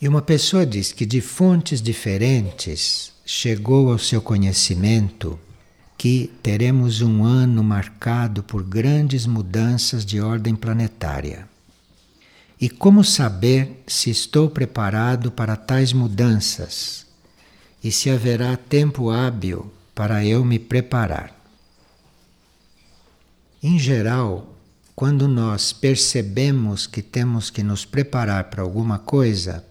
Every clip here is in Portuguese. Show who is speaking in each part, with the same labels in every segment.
Speaker 1: E uma pessoa diz que de fontes diferentes chegou ao seu conhecimento que teremos um ano marcado por grandes mudanças de ordem planetária. E como saber se estou preparado para tais mudanças e se haverá tempo hábil para eu me preparar? Em geral, quando nós percebemos que temos que nos preparar para alguma coisa,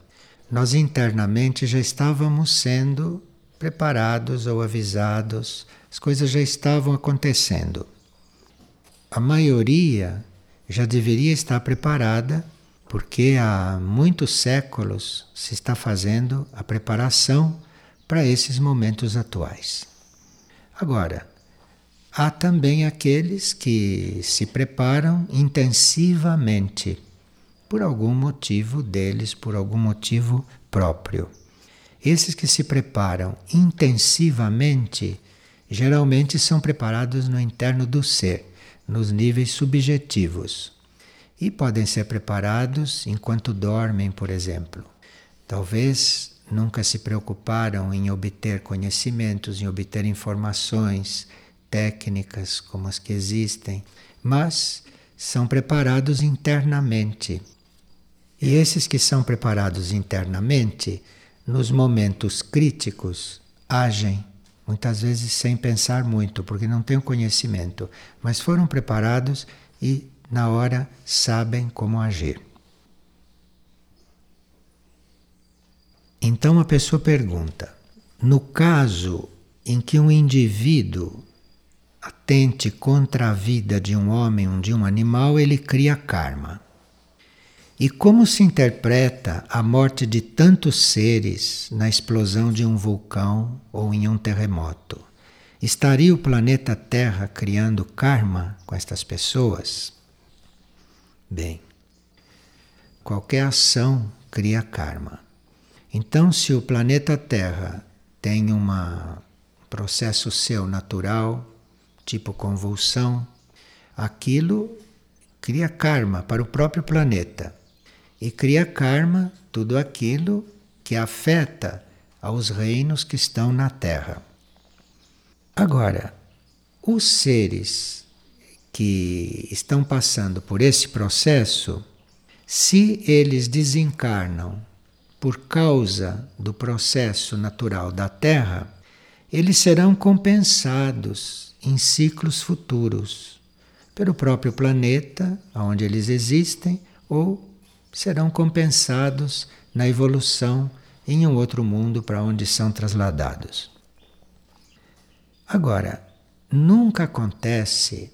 Speaker 1: nós internamente já estávamos sendo preparados ou avisados, as coisas já estavam acontecendo. A maioria já deveria estar preparada, porque há muitos séculos se está fazendo a preparação para esses momentos atuais. Agora, Há também aqueles que se preparam intensivamente, por algum motivo deles, por algum motivo próprio. Esses que se preparam intensivamente geralmente são preparados no interno do ser, nos níveis subjetivos. E podem ser preparados enquanto dormem, por exemplo. Talvez nunca se preocuparam em obter conhecimentos, em obter informações técnicas como as que existem, mas são preparados internamente. E esses que são preparados internamente, nos momentos críticos, agem, muitas vezes sem pensar muito, porque não têm o conhecimento, mas foram preparados e, na hora, sabem como agir. Então a pessoa pergunta: no caso em que um indivíduo atente contra a vida de um homem ou de um animal, ele cria karma. E como se interpreta a morte de tantos seres na explosão de um vulcão ou em um terremoto? Estaria o planeta Terra criando karma com estas pessoas? Bem, qualquer ação cria karma. Então, se o planeta Terra tem um processo seu natural, tipo convulsão, aquilo cria karma para o próprio planeta. E cria karma tudo aquilo que afeta aos reinos que estão na Terra. Agora, os seres que estão passando por esse processo, se eles desencarnam por causa do processo natural da Terra, eles serão compensados em ciclos futuros, pelo próprio planeta onde eles existem ou serão compensados na evolução em um outro mundo para onde são trasladados. Agora, nunca acontece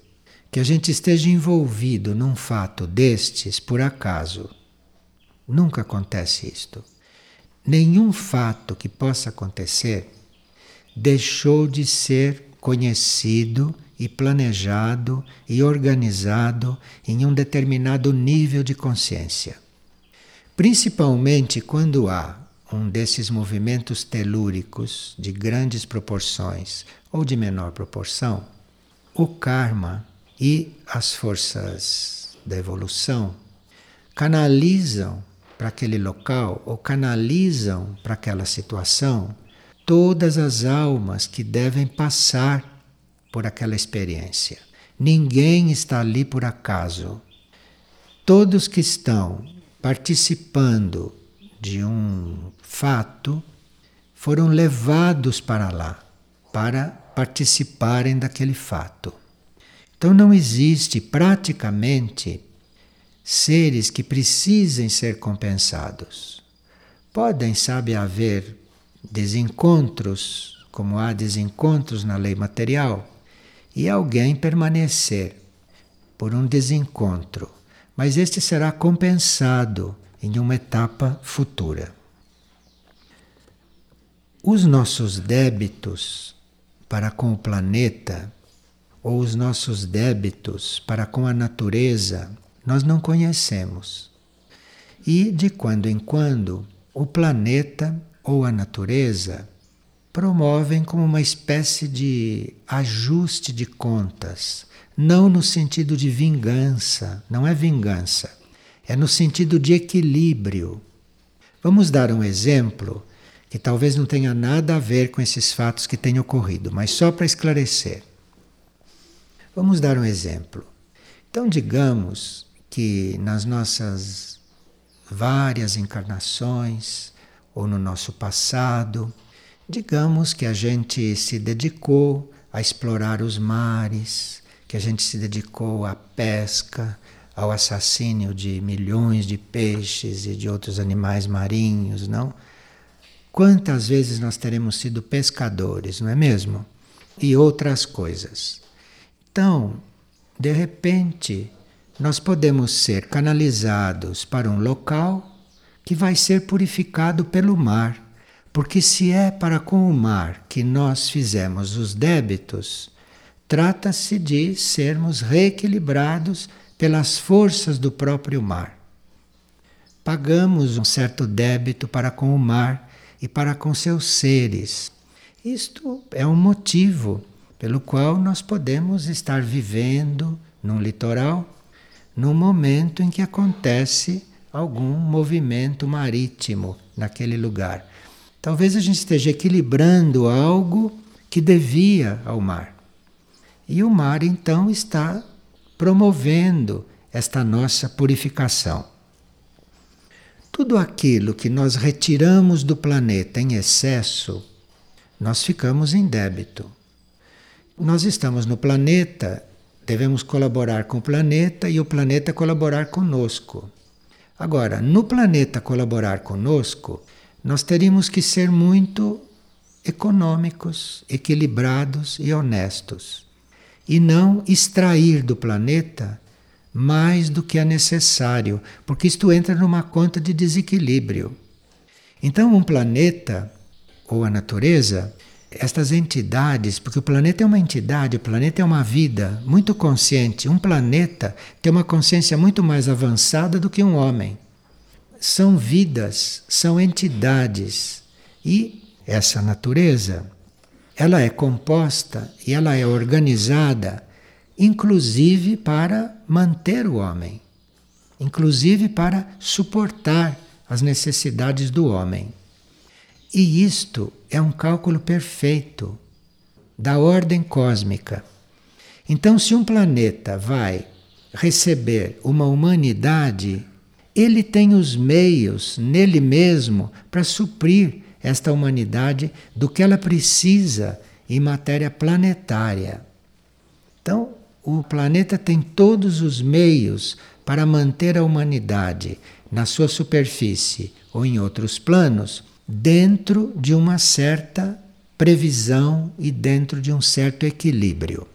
Speaker 1: que a gente esteja envolvido num fato destes por acaso. Nunca acontece isto. Nenhum fato que possa acontecer deixou de ser conhecido e planejado e organizado em um determinado nível de consciência. Principalmente quando há um desses movimentos telúricos de grandes proporções ou de menor proporção, o karma e as forças da evolução canalizam para aquele local ou canalizam para aquela situação todas as almas que devem passar por aquela experiência. Ninguém está ali por acaso. Todos que estão participando de um fato foram levados para lá para participarem daquele fato. Então não existe praticamente seres que precisem ser compensados. Podem, sabe, haver desencontros, como há desencontros na lei material, e alguém permanecer por um desencontro, mas este será compensado em uma etapa futura. Os nossos débitos para com o planeta ou os nossos débitos para com a natureza, nós não conhecemos. E de quando em quando o planeta ou a natureza promovem como uma espécie de ajuste de contas, não no sentido de vingança, não é vingança, é no sentido de equilíbrio. Vamos dar um exemplo que talvez não tenha nada a ver com esses fatos que têm ocorrido, mas só para esclarecer. Vamos dar um exemplo. Então, digamos que nas nossas várias encarnações, ou no nosso passado, digamos que a gente se dedicou a explorar os mares, que a gente se dedicou à pesca, ao assassínio de milhões de peixes e de outros animais marinhos, não? Quantas vezes nós teremos sido pescadores, não é mesmo? E outras coisas. Então, de repente, nós podemos ser canalizados para um local que vai ser purificado pelo mar. Porque se é para com o mar que nós fizemos os débitos, trata-se de sermos reequilibrados pelas forças do próprio mar. Pagamos um certo débito para com o mar e para com seus seres. Isto é um motivo pelo qual nós podemos estar vivendo num litoral num momento em que acontece algum movimento marítimo naquele lugar. Talvez a gente esteja equilibrando algo que devia ao mar. E o mar então está promovendo esta nossa purificação. Tudo aquilo que nós retiramos do planeta em excesso, nós ficamos em débito. Nós estamos no planeta, devemos colaborar com o planeta e o planeta colaborar conosco. Agora, no planeta colaborar conosco, nós teríamos que ser muito econômicos, equilibrados e honestos e não extrair do planeta mais do que é necessário, porque isto entra numa conta de desequilíbrio. Então, um planeta ou a natureza, estas entidades, porque o planeta é uma entidade, o planeta é uma vida muito consciente. Um planeta tem uma consciência muito mais avançada do que um homem. São vidas, são entidades. E essa natureza ela é composta e ela é organizada, inclusive para manter o homem, inclusive para suportar as necessidades do homem. E isto é um cálculo perfeito da ordem cósmica. Então, se um planeta vai receber uma humanidade, ele tem os meios nele mesmo para suprir esta humanidade do que ela precisa em matéria planetária. Então, o planeta tem todos os meios para manter a humanidade na sua superfície ou em outros planos dentro de uma certa previsão e dentro de um certo equilíbrio.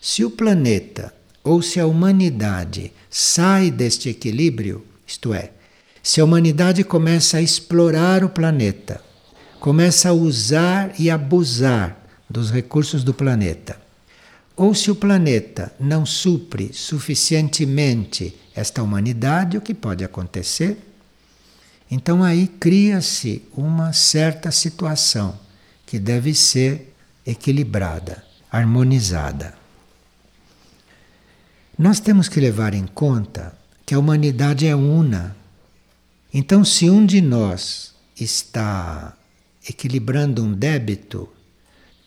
Speaker 1: Se o planeta ou se a humanidade sai deste equilíbrio, isto é, se a humanidade começa a explorar o planeta, começa a usar e abusar dos recursos do planeta, ou se o planeta não supre suficientemente esta humanidade, o que pode acontecer? Então aí cria-se uma certa situação que deve ser equilibrada, harmonizada. Nós temos que levar em conta que a humanidade é una então, se um de nós está equilibrando um débito,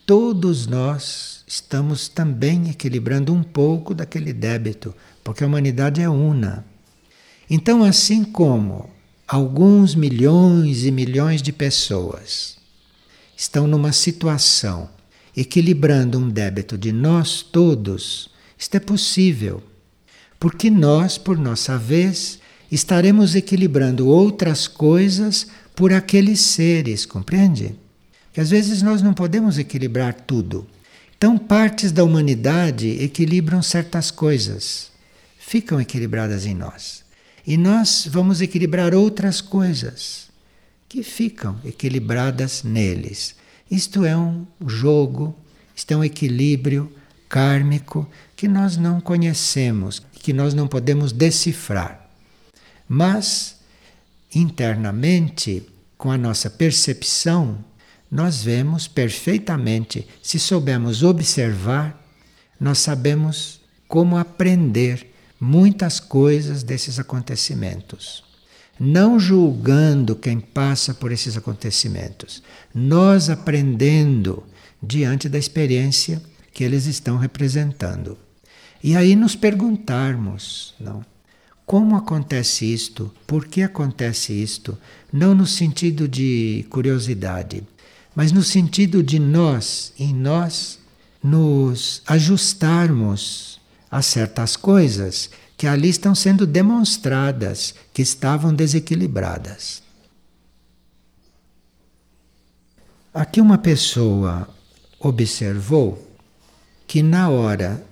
Speaker 1: todos nós estamos também equilibrando um pouco daquele débito, porque a humanidade é una. Então, assim como alguns milhões e milhões de pessoas estão numa situação equilibrando um débito de nós todos, isto é possível, porque nós, por nossa vez, estaremos equilibrando outras coisas por aqueles seres, compreende? Que às vezes nós não podemos equilibrar tudo. Então, partes da humanidade equilibram certas coisas, ficam equilibradas em nós. E nós vamos equilibrar outras coisas que ficam equilibradas neles. Isto é um jogo, isto é um equilíbrio kármico que nós não conhecemos, que nós não podemos decifrar. Mas, internamente, com a nossa percepção, nós vemos perfeitamente, se soubermos observar, nós sabemos como aprender muitas coisas desses acontecimentos. não julgando quem passa por esses acontecimentos, nós aprendendo diante da experiência que eles estão representando. E aí nos perguntarmos, não? Como acontece isto? Por que acontece isto? Não no sentido de curiosidade, mas no sentido de nós, em nós, nos ajustarmos a certas coisas que ali estão sendo demonstradas que estavam desequilibradas. Aqui uma pessoa observou que na hora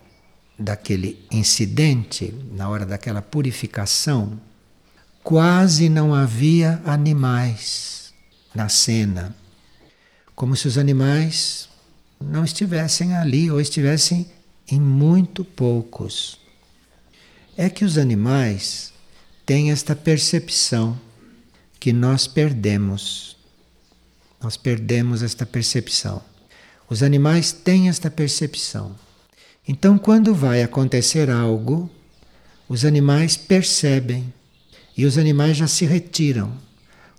Speaker 1: daquele incidente, na hora daquela purificação, quase não havia animais na cena. Como se os animais não estivessem ali ou estivessem em muito poucos. É que os animais têm esta percepção que nós perdemos. Nós perdemos esta percepção. Os animais têm esta percepção. Então, quando vai acontecer algo, os animais percebem e os animais já se retiram,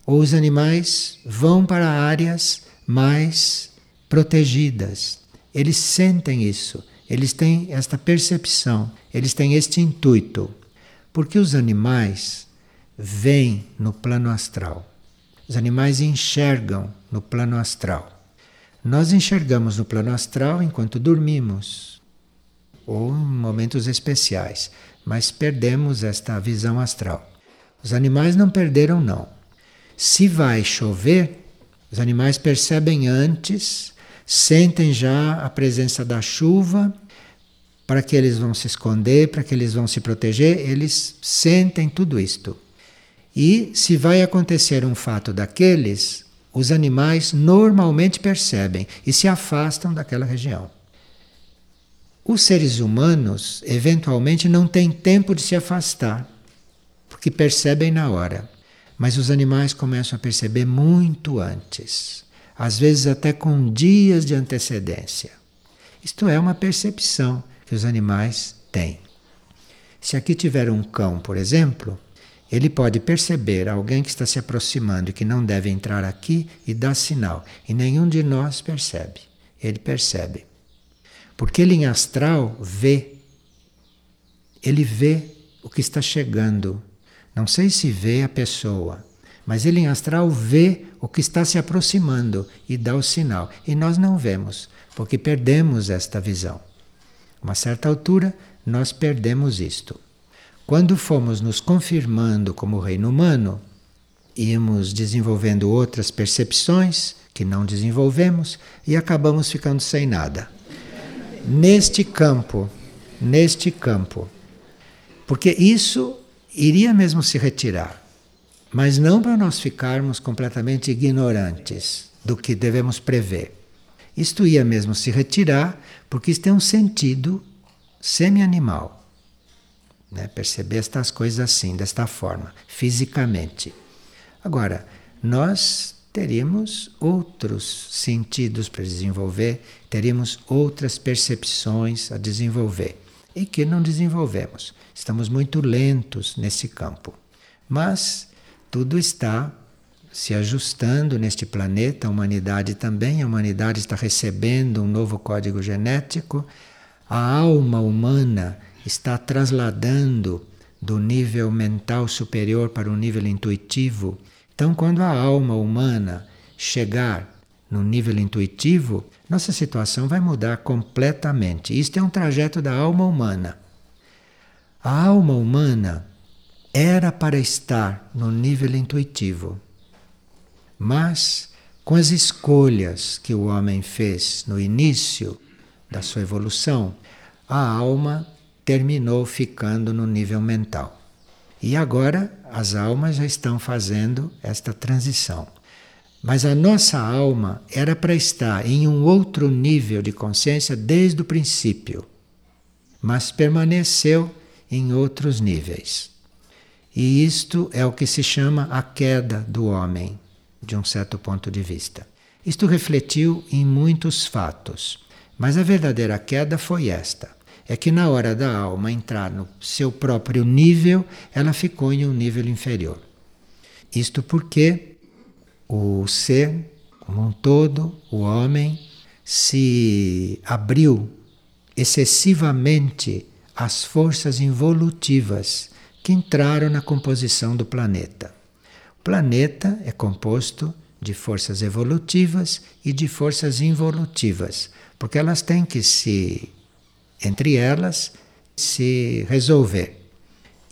Speaker 1: ou os animais vão para áreas mais protegidas. Eles sentem isso, eles têm esta percepção, eles têm este intuito, porque os animais veem no plano astral. Os animais enxergam no plano astral. Nós enxergamos no plano astral enquanto dormimos ou em momentos especiais, mas perdemos esta visão astral. Os animais não perderam, não. Se vai chover, os animais percebem antes, sentem já a presença da chuva, para que eles vão se esconder, para que eles vão se proteger, eles sentem tudo isto. E se vai acontecer um fato daqueles, os animais normalmente percebem e se afastam daquela região. Os seres humanos, eventualmente, não têm tempo de se afastar, porque percebem na hora. Mas os animais começam a perceber muito antes, às vezes até com dias de antecedência. Isto é uma percepção que os animais têm. Se aqui tiver um cão, por exemplo, ele pode perceber alguém que está se aproximando e que não deve entrar aqui e dar sinal. E nenhum de nós percebe. Ele percebe. Porque ele em astral vê. Ele vê o que está chegando. Não sei se vê a pessoa, mas ele em astral vê o que está se aproximando e dá o sinal. E nós não vemos, porque perdemos esta visão. Uma certa altura, nós perdemos isto. Quando fomos nos confirmando como reino humano, íamos desenvolvendo outras percepções que não desenvolvemos e acabamos ficando sem nada neste campo, neste campo. Porque isso iria mesmo se retirar, mas não para nós ficarmos completamente ignorantes do que devemos prever. Isto ia mesmo se retirar, porque isso tem um sentido semi-animal. Né? Perceber estas coisas assim, desta forma, fisicamente. Agora, nós teríamos outros sentidos para desenvolver, teríamos outras percepções a desenvolver e que não desenvolvemos. Estamos muito lentos nesse campo. Mas tudo está se ajustando neste planeta, a humanidade também, a humanidade está recebendo um novo código genético, a alma humana está trasladando do nível mental superior para o nível intuitivo então, quando a alma humana chegar no nível intuitivo, nossa situação vai mudar completamente. Isto é um trajeto da alma humana. A alma humana era para estar no nível intuitivo, mas com as escolhas que o homem fez no início da sua evolução, a alma terminou ficando no nível mental. E agora as almas já estão fazendo esta transição. Mas a nossa alma era para estar em um outro nível de consciência desde o princípio, mas permaneceu em outros níveis. E isto é o que se chama a queda do homem, de um certo ponto de vista. Isto refletiu em muitos fatos, mas a verdadeira queda foi esta é que na hora da alma entrar no seu próprio nível, ela ficou em um nível inferior. Isto porque o ser, como um todo, o homem, se abriu excessivamente às forças involutivas que entraram na composição do planeta. O planeta é composto de forças evolutivas e de forças involutivas, porque elas têm que se, entre elas, se resolver.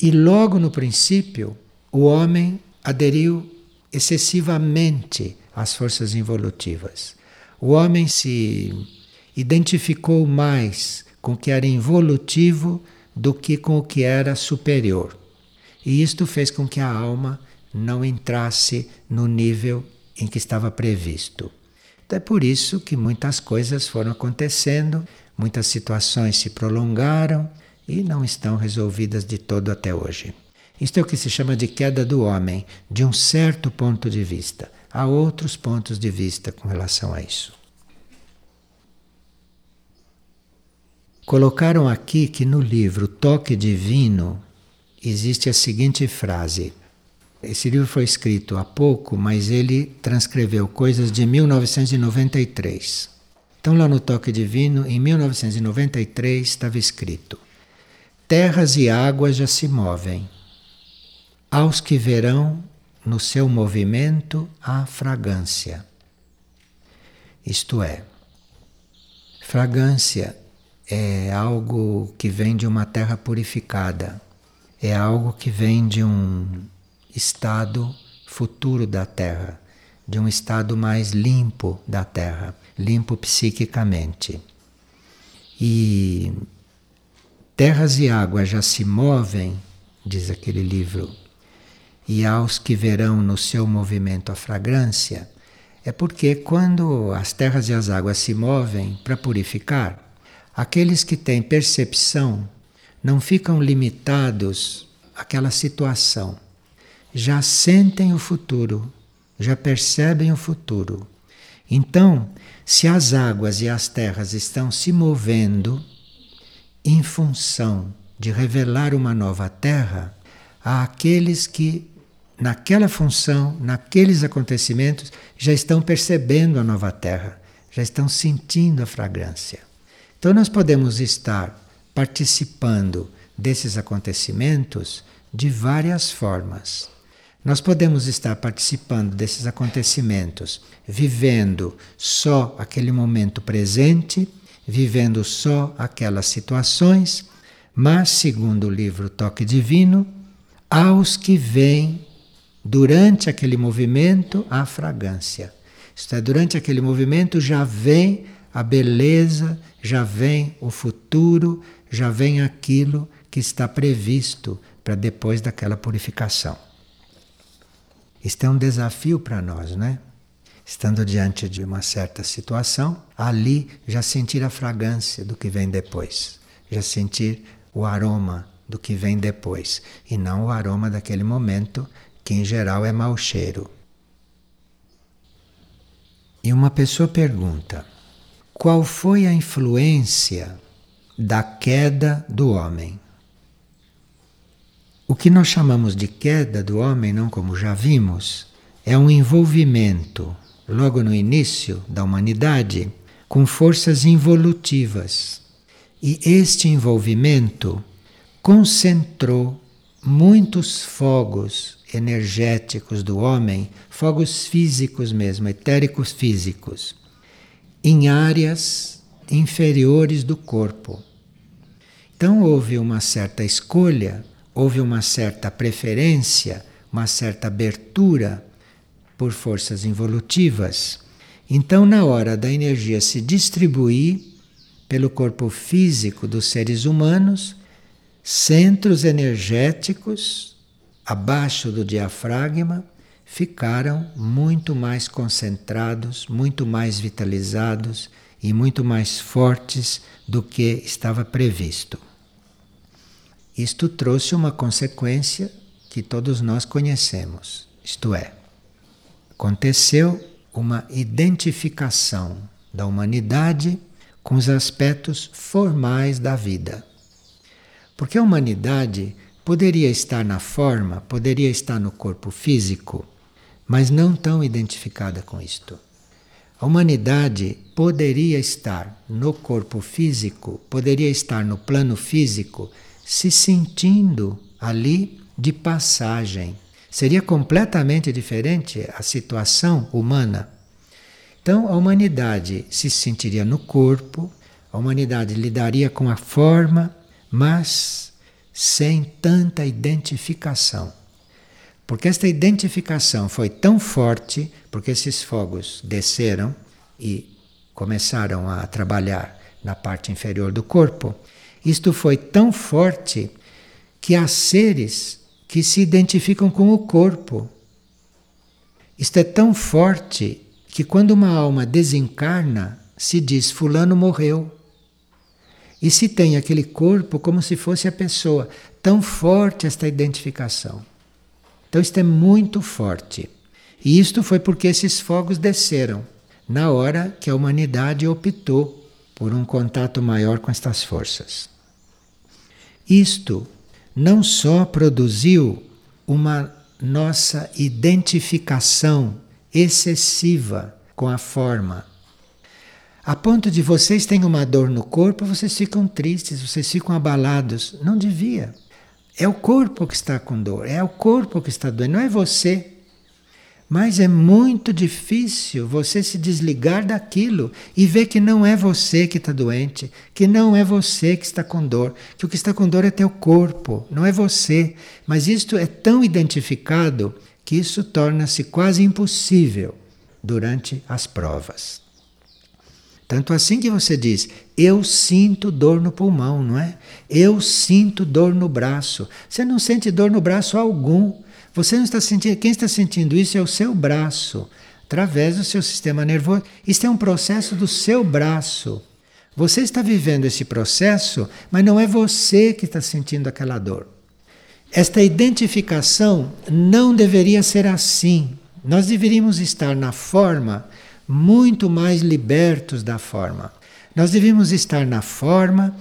Speaker 1: E logo no princípio, o homem aderiu excessivamente às forças involutivas. O homem se identificou mais com o que era involutivo do que com o que era superior. E isto fez com que a alma não entrasse no nível em que estava previsto. Então é por isso que muitas coisas foram acontecendo, muitas situações se prolongaram e não estão resolvidas de todo até hoje. Isto é o que se chama de queda do homem, de um certo ponto de vista. Há outros pontos de vista com relação a isso. Colocaram aqui que no livro Toque Divino existe a seguinte frase. Esse livro foi escrito há pouco, mas ele transcreveu coisas de 1993. Então, lá no Toque Divino, em 1993, estava escrito: Terras e águas já se movem. Aos que verão no seu movimento a fragrância. Isto é, fragrância é algo que vem de uma terra purificada, é algo que vem de um estado futuro da terra, de um estado mais limpo da terra, limpo psiquicamente. E terras e águas já se movem, diz aquele livro, e aos que verão no seu movimento a fragrância, é porque quando as terras e as águas se movem para purificar, Aqueles que têm percepção não ficam limitados àquela situação, já sentem o futuro, já percebem o futuro. Então, se as águas e as terras estão se movendo em função de revelar uma nova terra, há aqueles que, naquela função, naqueles acontecimentos, já estão percebendo a nova terra, já estão sentindo a fragrância. Então, nós podemos estar participando desses acontecimentos de várias formas. Nós podemos estar participando desses acontecimentos vivendo só aquele momento presente, vivendo só aquelas situações, mas, segundo o livro Toque Divino, aos que vêm durante aquele movimento a fragrância. Isto é, durante aquele movimento já vem a beleza, já vem o futuro, já vem aquilo que está previsto para depois daquela purificação. Isto é um desafio para nós, né? Estando diante de uma certa situação, ali já sentir a fragrância do que vem depois, já sentir o aroma do que vem depois, e não o aroma daquele momento, que em geral é mau cheiro. E uma pessoa pergunta: qual foi a influência da queda do homem. O que nós chamamos de queda do homem, não como já vimos, é um envolvimento, logo no início da humanidade, com forças involutivas. E este envolvimento concentrou muitos fogos energéticos do homem, fogos físicos mesmo, etéricos físicos em áreas inferiores do corpo. Então houve uma certa escolha, houve uma certa preferência, uma certa abertura por forças involutivas. Então, na hora da energia se distribuir pelo corpo físico dos seres humanos, centros energéticos abaixo do diafragma ficaram muito mais concentrados, muito mais vitalizados e muito mais fortes do que estava previsto. Isto trouxe uma consequência que todos nós conhecemos, isto é, aconteceu uma identificação da humanidade com os aspectos formais da vida. Porque a humanidade poderia estar na forma, poderia estar no corpo físico, mas não tão identificada com isto. A humanidade poderia estar no corpo físico, poderia estar no plano físico, se sentindo ali de passagem. Seria completamente diferente a situação humana. Então, a humanidade se sentiria no corpo, a humanidade lidaria com a forma, mas sem tanta identificação. Porque esta identificação foi tão forte, porque esses fogos desceram e começaram a trabalhar na parte inferior do corpo, isto foi tão forte que há seres que se identificam com o corpo. Isto é tão forte que quando uma alma desencarna, se diz fulano morreu. E se tem aquele corpo como se fosse a pessoa. Tão forte esta identificação. Então isto é muito forte. E isto foi porque esses fogos desceram na hora que a humanidade optou por um contato maior com estas forças. Isto não só produziu uma nossa identificação excessiva com a forma, a ponto de vocês têm uma dor no corpo, vocês ficam tristes, vocês ficam abalados. Não devia. É o corpo que está com dor, é o corpo que está doendo, não é você. Mas é muito difícil você se desligar daquilo e ver que não é você que está doente, que não é você que está com dor, que o que está com dor é teu corpo, não é você. Mas isto é tão identificado que isso torna-se quase impossível durante as provas. Tanto assim que você diz: Eu sinto dor no pulmão, não é? Eu sinto dor no braço. Você não sente dor no braço algum. Você não está sentindo, quem está sentindo isso é o seu braço, através do seu sistema nervoso. Isto é um processo do seu braço. Você está vivendo esse processo, mas não é você que está sentindo aquela dor. Esta identificação não deveria ser assim. Nós deveríamos estar na forma muito mais libertos da forma. Nós deveríamos estar na forma,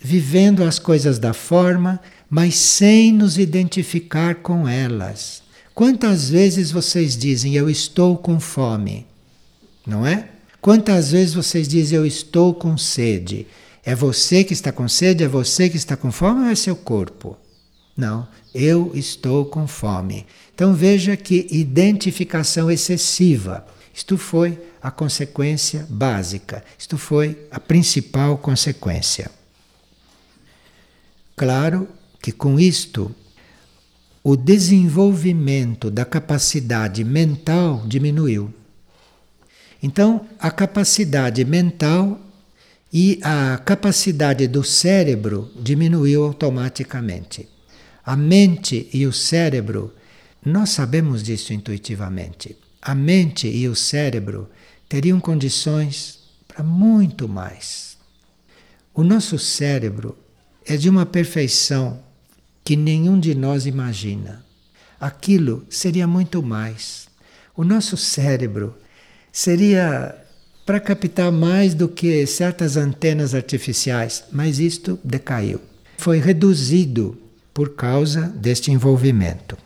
Speaker 1: vivendo as coisas da forma, mas sem nos identificar com elas. Quantas vezes vocês dizem eu estou com fome? Não é? Quantas vezes vocês dizem eu estou com sede? É você que está com sede? É você que está com fome ou é seu corpo? Não, eu estou com fome. Então veja que identificação excessiva. Isto foi a consequência básica, isto foi a principal consequência. Claro que com isto o desenvolvimento da capacidade mental diminuiu. Então, a capacidade mental e a capacidade do cérebro diminuiu automaticamente. A mente e o cérebro, nós sabemos disso intuitivamente. A mente e o cérebro teriam condições para muito mais. O nosso cérebro é de uma perfeição que nenhum de nós imagina. Aquilo seria muito mais. O nosso cérebro seria para captar mais do que certas antenas artificiais, mas isto decaiu. Foi reduzido por causa deste envolvimento.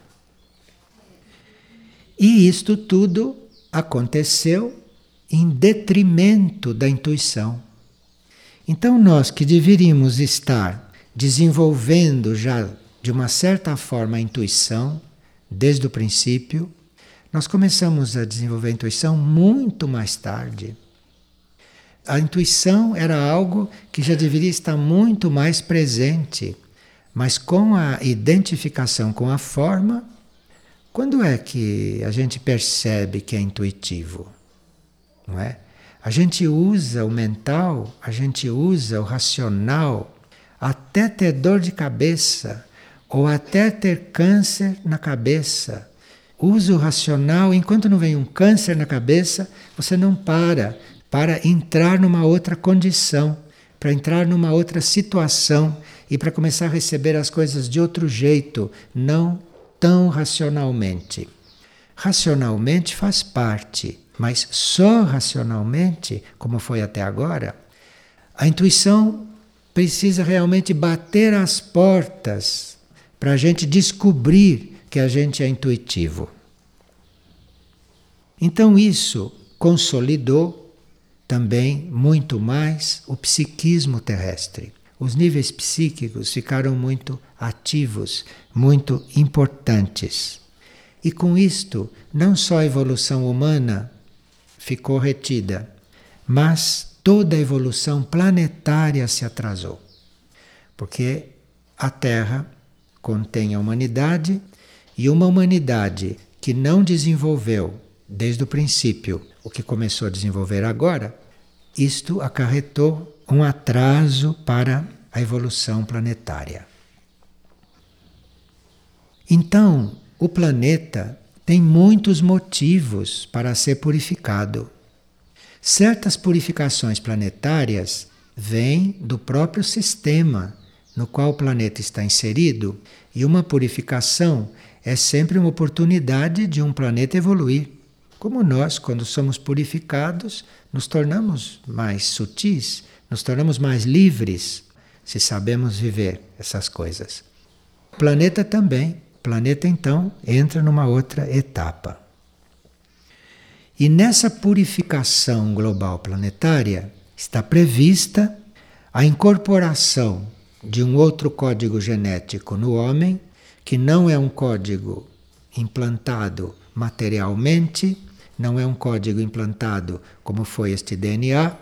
Speaker 1: E isto tudo aconteceu em detrimento da intuição. Então, nós que deveríamos estar desenvolvendo já de uma certa forma a intuição, desde o princípio, nós começamos a desenvolver a intuição muito mais tarde. A intuição era algo que já deveria estar muito mais presente, mas com a identificação com a forma, quando é que a gente percebe que é intuitivo? Não é? A gente usa o mental, a gente usa o racional até ter dor de cabeça ou até ter câncer na cabeça. Use o racional, enquanto não vem um câncer na cabeça, você não para para entrar numa outra condição, para entrar numa outra situação e para começar a receber as coisas de outro jeito, não tão racionalmente. Racionalmente faz parte, mas só racionalmente, como foi até agora, a intuição precisa realmente bater as portas para a gente descobrir que a gente é intuitivo. Então isso consolidou também muito mais o psiquismo terrestre. Os níveis psíquicos ficaram muito ativos, muito importantes. E com isto, não só a evolução humana ficou retida, mas toda a evolução planetária se atrasou. Porque a Terra contém a humanidade e uma humanidade que não desenvolveu desde o princípio o que começou a desenvolver agora, isto acarretou um atraso para a evolução planetária. Então, o planeta tem muitos motivos para ser purificado. Certas purificações planetárias vêm do próprio sistema no qual o planeta está inserido, e uma purificação é sempre uma oportunidade de um planeta evoluir. Como nós, quando somos purificados, nos tornamos mais sutis, nos tornamos mais livres, se sabemos viver essas coisas. O planeta também. O planeta então entra numa outra etapa. E nessa purificação global planetária está prevista a incorporação de um outro código genético no homem, que não é um código implantado materialmente, não é um código implantado como foi este DNA,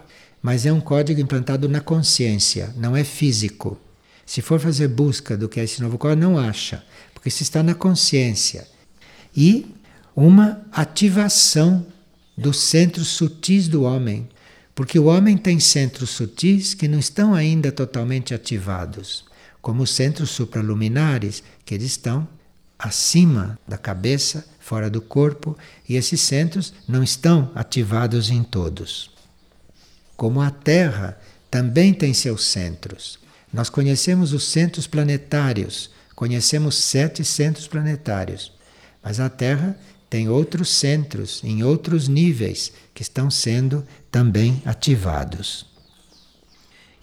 Speaker 1: mas é um código implantado na consciência, não é físico. Se for fazer busca do que é esse novo código, não acha, porque isso está na consciência. E uma ativação dos centros sutis do homem, porque o homem tem centros sutis que não estão ainda totalmente ativados, como os centros supraluminares, que eles estão acima da cabeça, fora do corpo, e esses centros não estão ativados em todos. Como a Terra também tem seus centros. Nós conhecemos os centros planetários, conhecemos sete centros planetários, mas a Terra tem outros centros em outros níveis que estão sendo também ativados.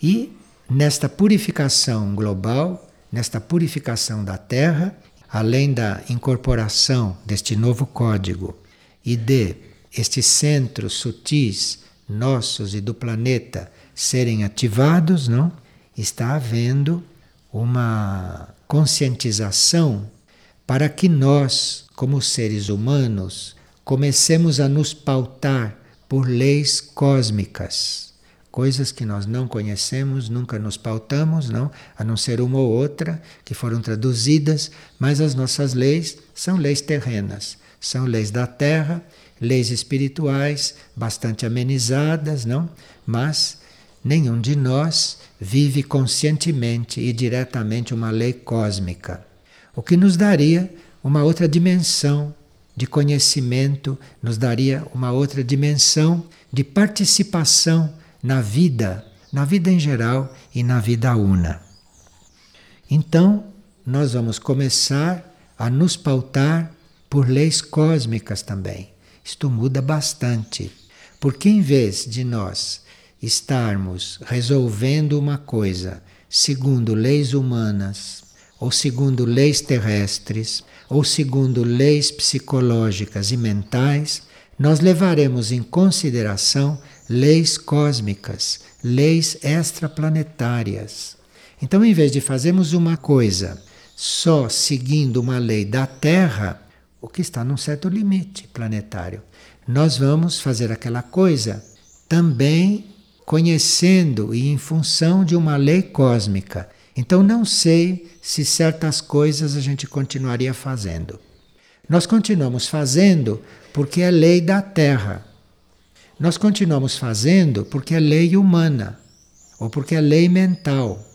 Speaker 1: E nesta purificação global, nesta purificação da Terra, além da incorporação deste novo código e de estes centros sutis nossos e do planeta serem ativados, não? Está havendo uma conscientização para que nós, como seres humanos, comecemos a nos pautar por leis cósmicas coisas que nós não conhecemos, nunca nos pautamos, não, a não ser uma ou outra que foram traduzidas, mas as nossas leis são leis terrenas, são leis da terra, leis espirituais, bastante amenizadas, não? Mas nenhum de nós vive conscientemente e diretamente uma lei cósmica, o que nos daria uma outra dimensão de conhecimento, nos daria uma outra dimensão de participação na vida, na vida em geral e na vida una. Então, nós vamos começar a nos pautar por leis cósmicas também. Isto muda bastante, porque em vez de nós estarmos resolvendo uma coisa segundo leis humanas, ou segundo leis terrestres, ou segundo leis psicológicas e mentais, nós levaremos em consideração leis cósmicas, leis extraplanetárias. Então, em vez de fazermos uma coisa só seguindo uma lei da Terra, o que está num certo limite planetário, nós vamos fazer aquela coisa também conhecendo e em função de uma lei cósmica. Então, não sei se certas coisas a gente continuaria fazendo. Nós continuamos fazendo porque é lei da Terra. Nós continuamos fazendo porque é lei humana ou porque é lei mental.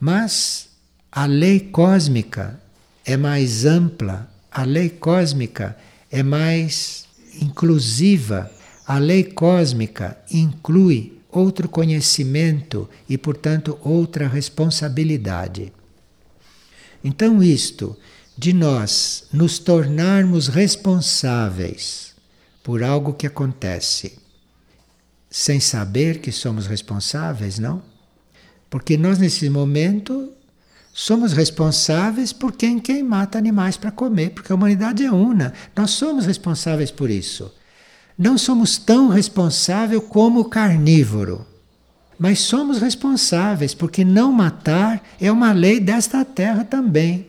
Speaker 1: Mas a lei cósmica é mais ampla, a lei cósmica é mais inclusiva, a lei cósmica inclui outro conhecimento e, portanto, outra responsabilidade. Então, isto de nós nos tornarmos responsáveis por algo que acontece sem saber que somos responsáveis, não? Porque nós, nesse momento, somos responsáveis por quem, quem mata animais para comer, porque a humanidade é una. Nós somos responsáveis por isso. Não somos tão responsáveis como o carnívoro, mas somos responsáveis, porque não matar é uma lei desta terra também.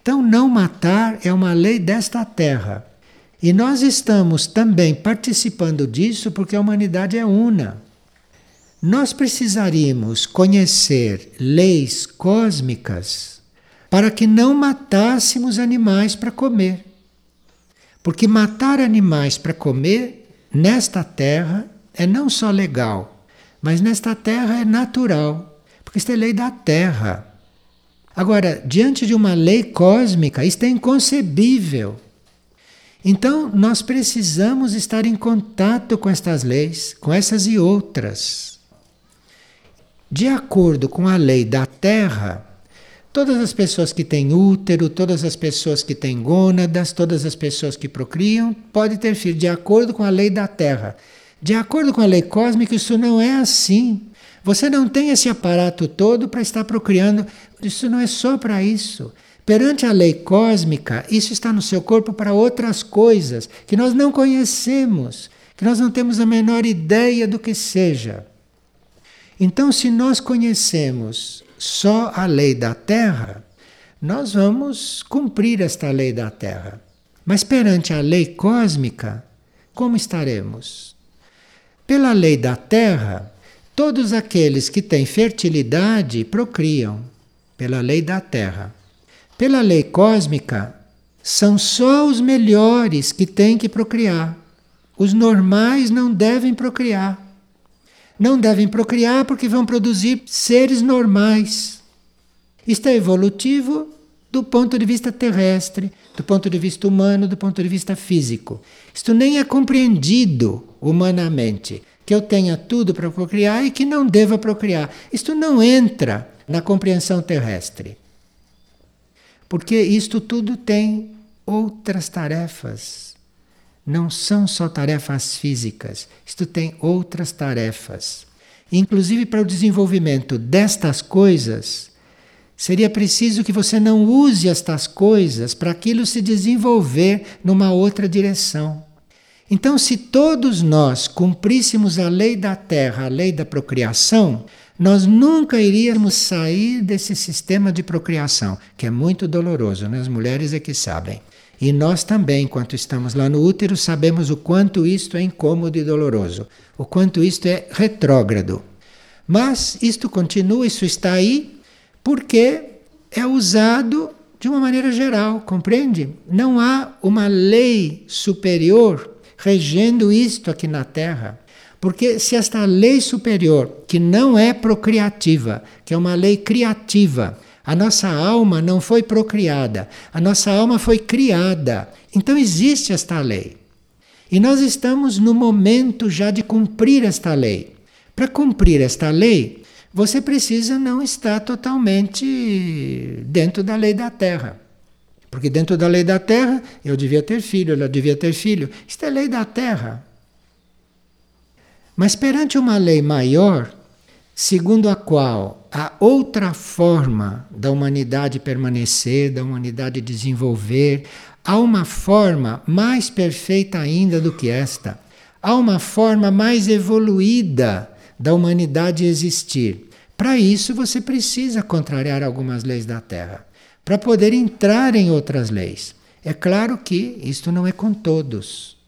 Speaker 1: Então, não matar é uma lei desta terra. E nós estamos também participando disso porque a humanidade é una. Nós precisaríamos conhecer leis cósmicas para que não matássemos animais para comer. Porque matar animais para comer nesta terra é não só legal, mas nesta terra é natural, porque isto é lei da terra. Agora, diante de uma lei cósmica, isto é inconcebível. Então, nós precisamos estar em contato com estas leis, com essas e outras. De acordo com a lei da Terra, todas as pessoas que têm útero, todas as pessoas que têm gônadas, todas as pessoas que procriam, podem ter filho, de acordo com a lei da Terra. De acordo com a lei cósmica, isso não é assim. Você não tem esse aparato todo para estar procriando. Isso não é só para isso. Perante a lei cósmica, isso está no seu corpo para outras coisas que nós não conhecemos, que nós não temos a menor ideia do que seja. Então, se nós conhecemos só a lei da Terra, nós vamos cumprir esta lei da Terra. Mas perante a lei cósmica, como estaremos? Pela lei da Terra, todos aqueles que têm fertilidade procriam, pela lei da Terra. Pela lei cósmica, são só os melhores que têm que procriar. Os normais não devem procriar. Não devem procriar porque vão produzir seres normais. Isto é evolutivo do ponto de vista terrestre, do ponto de vista humano, do ponto de vista físico. Isto nem é compreendido humanamente, que eu tenha tudo para procriar e que não deva procriar. Isto não entra na compreensão terrestre. Porque isto tudo tem outras tarefas. Não são só tarefas físicas, isto tem outras tarefas. Inclusive para o desenvolvimento destas coisas, seria preciso que você não use estas coisas para aquilo se desenvolver numa outra direção. Então, se todos nós cumpríssemos a lei da terra, a lei da procriação, nós nunca iríamos sair desse sistema de procriação, que é muito doloroso, né? as mulheres é que sabem. E nós também, enquanto estamos lá no útero, sabemos o quanto isto é incômodo e doloroso, o quanto isto é retrógrado. Mas isto continua, isso está aí, porque é usado de uma maneira geral, compreende? Não há uma lei superior regendo isto aqui na Terra. Porque se esta lei superior, que não é procriativa, que é uma lei criativa, a nossa alma não foi procriada, a nossa alma foi criada. Então existe esta lei. E nós estamos no momento já de cumprir esta lei. Para cumprir esta lei, você precisa não estar totalmente dentro da lei da terra. Porque dentro da lei da terra, eu devia ter filho, ela devia ter filho. Isto é lei da terra. Mas perante uma lei maior, segundo a qual há outra forma da humanidade permanecer, da humanidade desenvolver, há uma forma mais perfeita ainda do que esta. Há uma forma mais evoluída da humanidade existir. Para isso você precisa contrariar algumas leis da Terra, para poder entrar em outras leis. É claro que isto não é com todos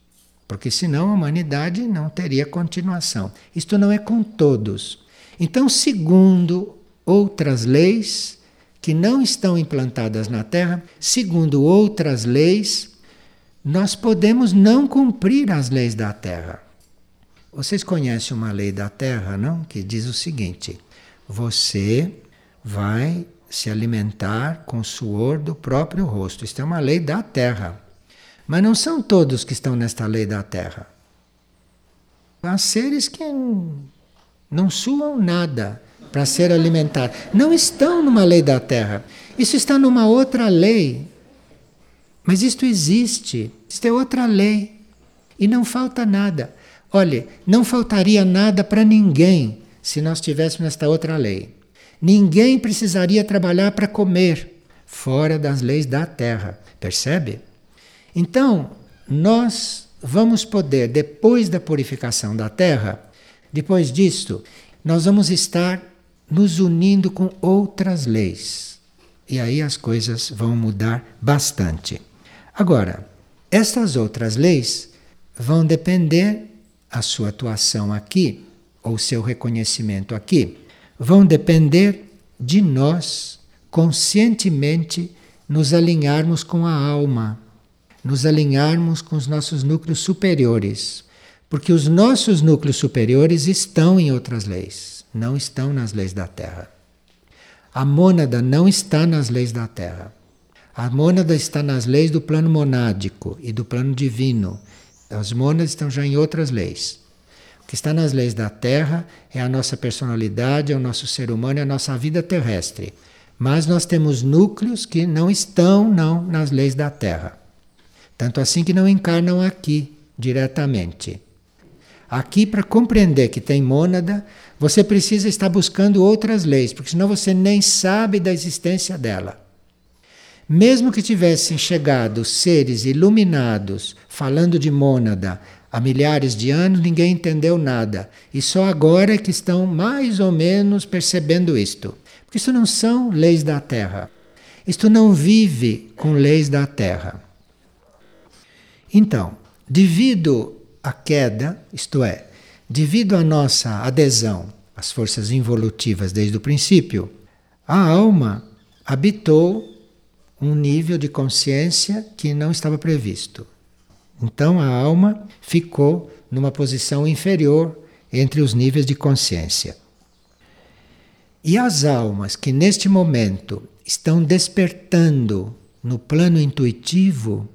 Speaker 1: porque senão a humanidade não teria continuação. Isto não é com todos. Então, segundo outras leis que não estão implantadas na Terra, segundo outras leis, nós podemos não cumprir as leis da Terra. Vocês conhecem uma lei da Terra, não? Que diz o seguinte: você vai se alimentar com suor do próprio rosto. Isto é uma lei da Terra. Mas não são todos que estão nesta lei da Terra. Há seres que não suam nada para ser alimentados. Não estão numa lei da Terra. Isso está numa outra lei. Mas isto existe. Isto é outra lei. E não falta nada. Olhe, não faltaria nada para ninguém se nós tivéssemos esta outra lei. Ninguém precisaria trabalhar para comer fora das leis da terra. Percebe? Então, nós vamos poder, depois da purificação da Terra, depois disto, nós vamos estar nos unindo com outras leis. E aí as coisas vão mudar bastante. Agora, estas outras leis vão depender a sua atuação aqui ou seu reconhecimento aqui, vão depender de nós conscientemente nos alinharmos com a alma, nos alinharmos com os nossos núcleos superiores, porque os nossos núcleos superiores estão em outras leis, não estão nas leis da Terra. A mônada não está nas leis da Terra. A mônada está nas leis do plano monádico e do plano divino. As mônadas estão já em outras leis. O que está nas leis da Terra é a nossa personalidade, é o nosso ser humano, é a nossa vida terrestre. Mas nós temos núcleos que não estão não nas leis da Terra. Tanto assim que não encarnam aqui diretamente. Aqui, para compreender que tem mônada, você precisa estar buscando outras leis, porque senão você nem sabe da existência dela. Mesmo que tivessem chegado seres iluminados falando de mônada há milhares de anos, ninguém entendeu nada. E só agora é que estão mais ou menos percebendo isto. Porque isso não são leis da Terra. Isto não vive com leis da Terra. Então, devido à queda, isto é, devido à nossa adesão às forças involutivas desde o princípio, a alma habitou um nível de consciência que não estava previsto. Então a alma ficou numa posição inferior entre os níveis de consciência. E as almas que neste momento estão despertando no plano intuitivo,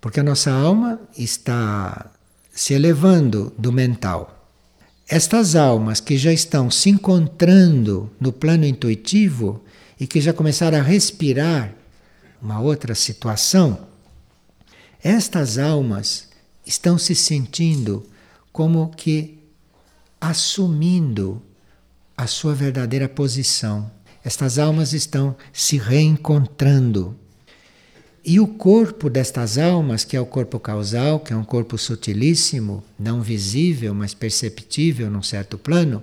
Speaker 1: porque a nossa alma está se elevando do mental. Estas almas que já estão se encontrando no plano intuitivo e que já começaram a respirar uma outra situação, estas almas estão se sentindo como que assumindo a sua verdadeira posição. Estas almas estão se reencontrando. E o corpo destas almas, que é o corpo causal, que é um corpo sutilíssimo, não visível, mas perceptível num certo plano,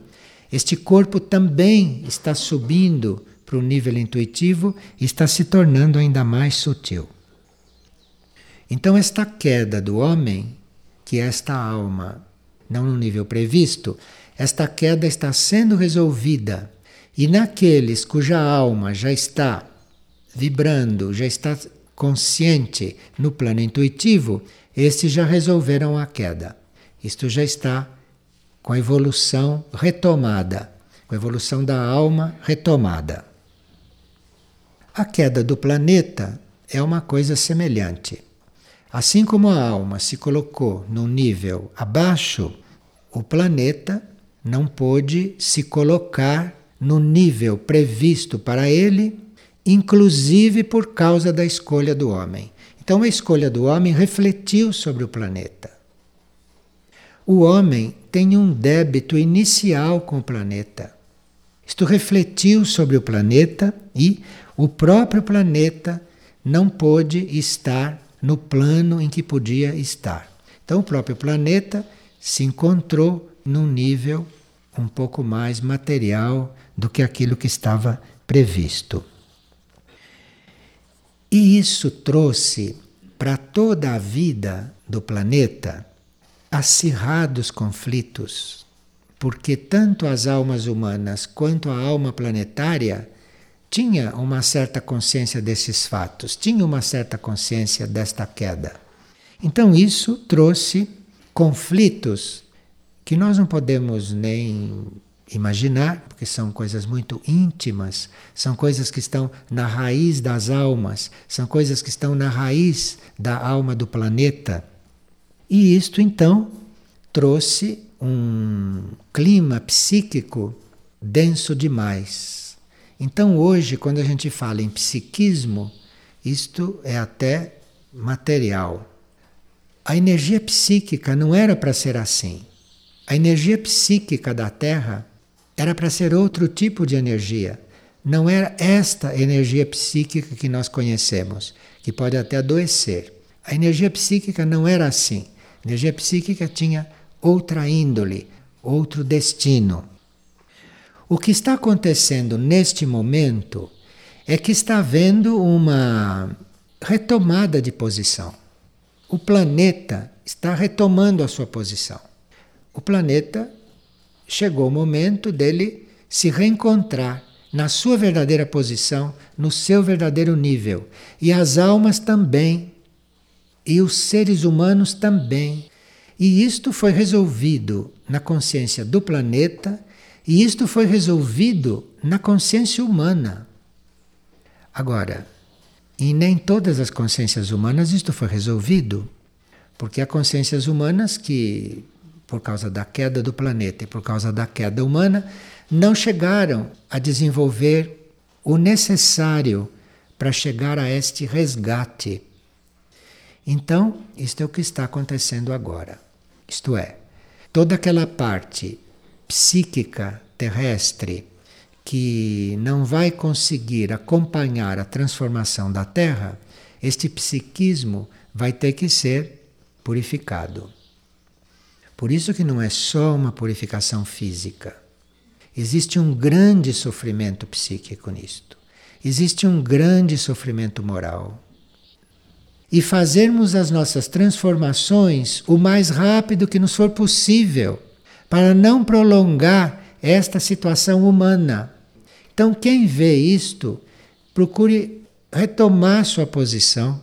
Speaker 1: este corpo também está subindo para o nível intuitivo e está se tornando ainda mais sutil. Então, esta queda do homem, que é esta alma, não no nível previsto, esta queda está sendo resolvida. E naqueles cuja alma já está vibrando, já está consciente no plano intuitivo, estes já resolveram a queda. Isto já está com a evolução retomada, com a evolução da alma retomada. A queda do planeta é uma coisa semelhante. Assim como a alma se colocou num nível abaixo, o planeta não pôde se colocar no nível previsto para ele, inclusive por causa da escolha do homem. Então a escolha do homem refletiu sobre o planeta. O homem tem um débito inicial com o planeta. Isto refletiu sobre o planeta e o próprio planeta não pôde estar no plano em que podia estar. Então, o próprio planeta se encontrou num nível um pouco mais material do que aquilo que estava previsto. E isso trouxe para toda a vida do planeta acirrados conflitos, porque tanto as almas humanas quanto a alma planetária tinha uma certa consciência desses fatos, tinha uma certa consciência desta queda. Então isso trouxe conflitos que nós não podemos nem imaginar, porque são coisas muito íntimas, são coisas que estão na raiz das almas, são coisas que estão na raiz da alma do planeta. E isto então trouxe um clima psíquico denso demais. Então hoje, quando a gente fala em psiquismo, isto é até material. A energia psíquica não era para ser assim. A energia psíquica da Terra era para ser outro tipo de energia. Não era esta energia psíquica que nós conhecemos, que pode até adoecer. A energia psíquica não era assim. energia psíquica tinha outra índole, outro destino. O que está acontecendo neste momento é que está havendo uma retomada de posição. O planeta está retomando a sua posição. O planeta chegou o momento dele se reencontrar na sua verdadeira posição, no seu verdadeiro nível. E as almas também, e os seres humanos também. E isto foi resolvido na consciência do planeta, e isto foi resolvido na consciência humana. Agora, em nem todas as consciências humanas isto foi resolvido, porque há consciências humanas que, por causa da queda do planeta e por causa da queda humana, não chegaram a desenvolver o necessário para chegar a este resgate. Então, isto é o que está acontecendo agora. Isto é, toda aquela parte psíquica terrestre que não vai conseguir acompanhar a transformação da Terra, este psiquismo vai ter que ser purificado. Por isso que não é só uma purificação física. Existe um grande sofrimento psíquico nisto. Existe um grande sofrimento moral. E fazermos as nossas transformações o mais rápido que nos for possível, para não prolongar esta situação humana então, quem vê isto, procure retomar sua posição,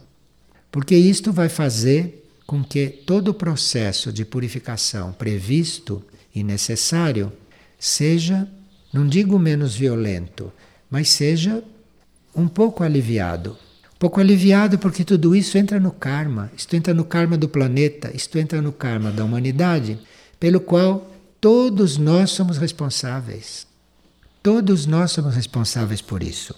Speaker 1: porque isto vai fazer com que todo o processo de purificação previsto e necessário seja, não digo menos violento, mas seja um pouco aliviado. Um pouco aliviado porque tudo isso entra no karma, isto entra no karma do planeta, isto entra no karma da humanidade, pelo qual todos nós somos responsáveis. Todos nós somos responsáveis por isso.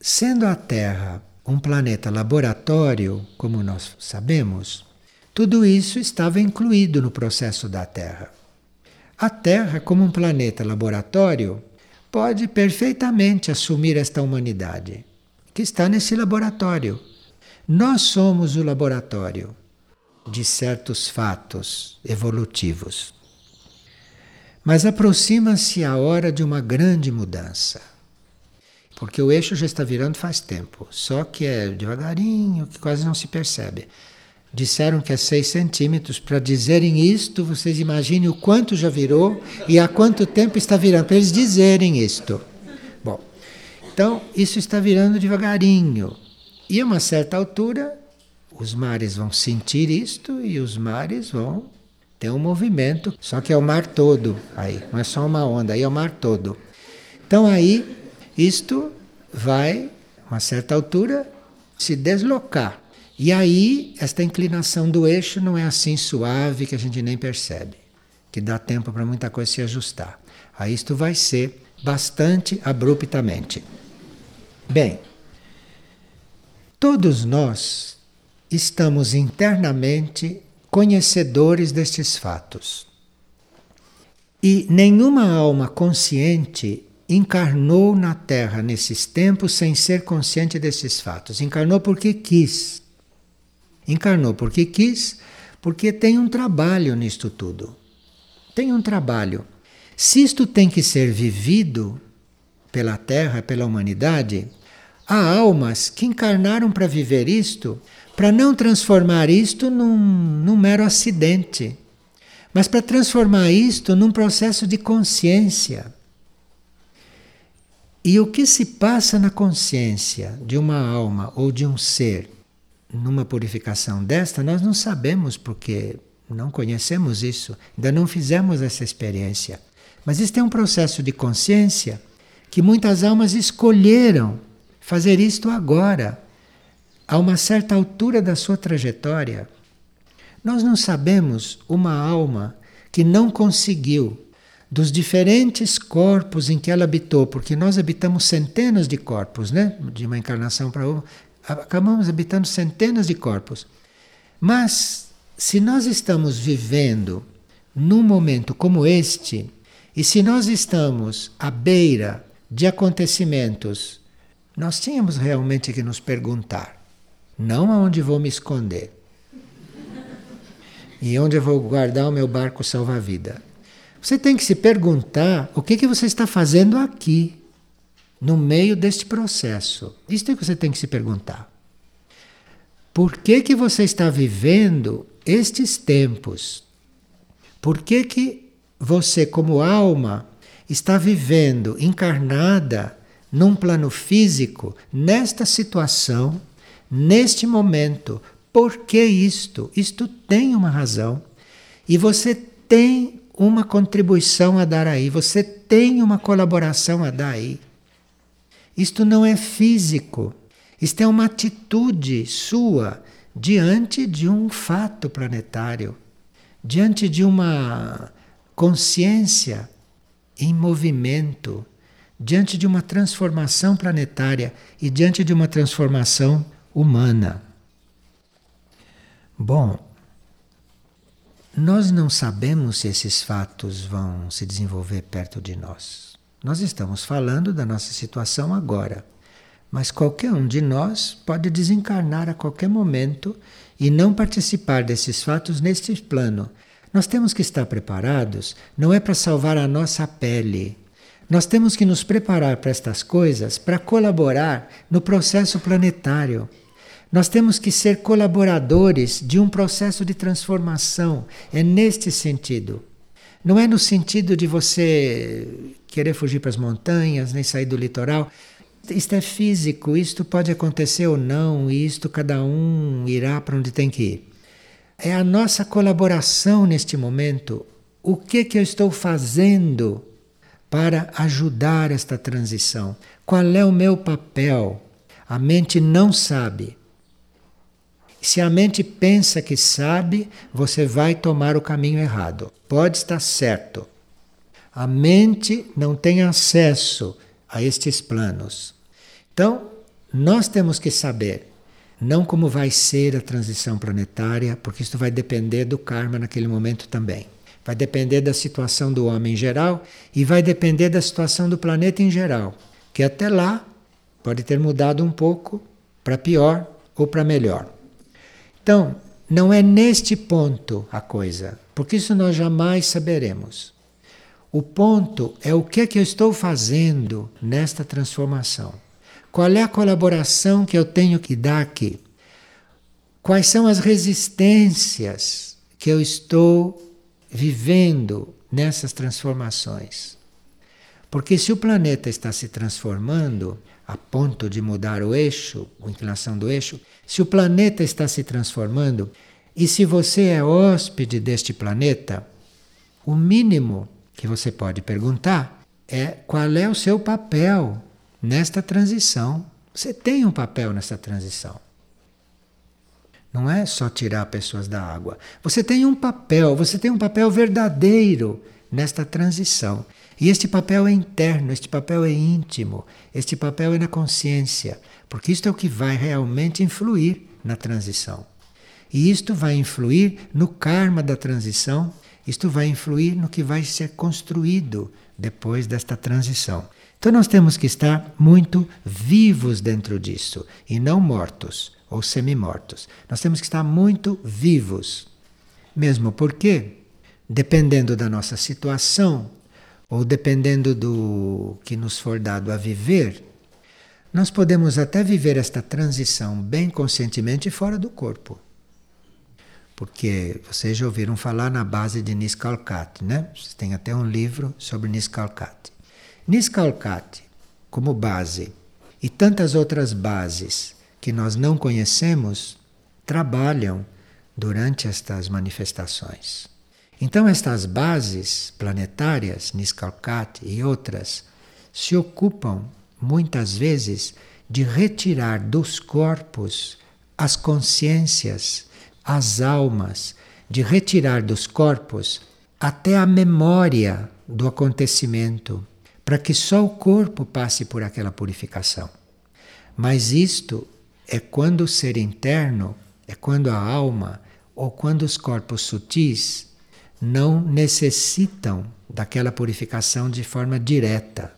Speaker 1: Sendo a Terra um planeta laboratório, como nós sabemos, tudo isso estava incluído no processo da Terra. A Terra, como um planeta laboratório, pode perfeitamente assumir esta humanidade que está nesse laboratório. Nós somos o laboratório de certos fatos evolutivos. Mas aproxima-se a hora de uma grande mudança. Porque o eixo já está virando faz tempo, só que é devagarinho, que quase não se percebe. Disseram que é 6 centímetros. Para dizerem isto, vocês imaginem o quanto já virou e há quanto tempo está virando, para eles dizerem isto. Bom, então isso está virando devagarinho. E a uma certa altura, os mares vão sentir isto e os mares vão tem um movimento, só que é o mar todo aí, não é só uma onda, aí é o mar todo. Então aí isto vai, a uma certa altura, se deslocar. E aí esta inclinação do eixo não é assim suave que a gente nem percebe, que dá tempo para muita coisa se ajustar. Aí isto vai ser bastante abruptamente. Bem, todos nós estamos internamente conhecedores destes fatos. E nenhuma alma consciente encarnou na Terra nesses tempos sem ser consciente desses fatos. Encarnou porque quis. Encarnou porque quis, porque tem um trabalho nisto tudo. Tem um trabalho. Se isto tem que ser vivido pela Terra, pela humanidade, há almas que encarnaram para viver isto para não transformar isto num, num mero acidente, mas para transformar isto num processo de consciência. E o que se passa na consciência de uma alma ou de um ser numa purificação desta, nós não sabemos porque não conhecemos isso, ainda não fizemos essa experiência. Mas isso é um processo de consciência que muitas almas escolheram fazer isto agora a uma certa altura da sua trajetória, nós não sabemos uma alma que não conseguiu, dos diferentes corpos em que ela habitou, porque nós habitamos centenas de corpos, né? De uma encarnação para outra, acabamos habitando centenas de corpos. Mas se nós estamos vivendo num momento como este, e se nós estamos à beira de acontecimentos, nós tínhamos realmente que nos perguntar: não aonde vou me esconder. E onde eu vou guardar o meu barco salva-vida. Você tem que se perguntar o que, que você está fazendo aqui, no meio deste processo. Isso é que você tem que se perguntar. Por que, que você está vivendo estes tempos? Por que, que você, como alma, está vivendo encarnada num plano físico, nesta situação, neste momento? Por que isto? Isto tem uma razão. E você tem uma contribuição a dar aí, você tem uma colaboração a dar aí. Isto não é físico, isto é uma atitude sua diante de um fato planetário, diante de uma consciência em movimento, diante de uma transformação planetária e diante de uma transformação humana. Bom, nós não sabemos se esses fatos vão se desenvolver perto de nós. Nós estamos falando da nossa situação agora, mas qualquer um de nós pode desencarnar a qualquer momento e não participar desses fatos neste plano. Nós temos que estar preparados, não é para salvar a nossa pele. Nós temos que nos preparar para estas coisas para colaborar no processo planetário. Nós temos que ser colaboradores de um processo de transformação. É neste sentido. Não é no sentido de você querer fugir para as montanhas, nem sair do litoral. Isto é físico, isto pode acontecer ou não, e isto cada um irá para onde tem que ir. É a nossa colaboração neste momento. O que que eu estou fazendo para ajudar esta transição? Qual é o meu papel? A mente não sabe. Se a mente pensa que sabe, você vai tomar o caminho errado. Pode estar certo. A mente não tem acesso a estes planos. Então, nós temos que saber não como vai ser a transição planetária, porque isso vai depender do karma naquele momento também. Vai depender da situação do homem em geral e vai depender da situação do planeta em geral, que até lá pode ter mudado um pouco para pior ou para melhor. Então, não é neste ponto a coisa, porque isso nós jamais saberemos. O ponto é o que é que eu estou fazendo nesta transformação. Qual é a colaboração que eu tenho que dar aqui? Quais são as resistências que eu estou vivendo nessas transformações? Porque se o planeta está se transformando, a ponto de mudar o eixo, a inclinação do eixo, se o planeta está se transformando e se você é hóspede deste planeta, o mínimo que você pode perguntar é qual é o seu papel nesta transição. Você tem um papel nessa transição. Não é só tirar pessoas da água. Você tem um papel, você tem um papel verdadeiro nesta transição. E este papel é interno, este papel é íntimo, este papel é na consciência, porque isto é o que vai realmente influir na transição. E isto vai influir no karma da transição, isto vai influir no que vai ser construído depois desta transição. Então nós temos que estar muito vivos dentro disso e não mortos ou semi-mortos. Nós temos que estar muito vivos. Mesmo porque, dependendo da nossa situação, ou dependendo do que nos for dado a viver, nós podemos até viver esta transição bem conscientemente fora do corpo. Porque vocês já ouviram falar na base de Niskalkat, né? Vocês têm até um livro sobre Niskalkat. Niskalkat, como base, e tantas outras bases que nós não conhecemos, trabalham durante estas manifestações. Então, estas bases planetárias, Niskalkat e outras, se ocupam muitas vezes de retirar dos corpos as consciências, as almas, de retirar dos corpos até a memória do acontecimento, para que só o corpo passe por aquela purificação. Mas isto é quando o ser interno, é quando a alma ou quando os corpos sutis não necessitam daquela purificação de forma direta.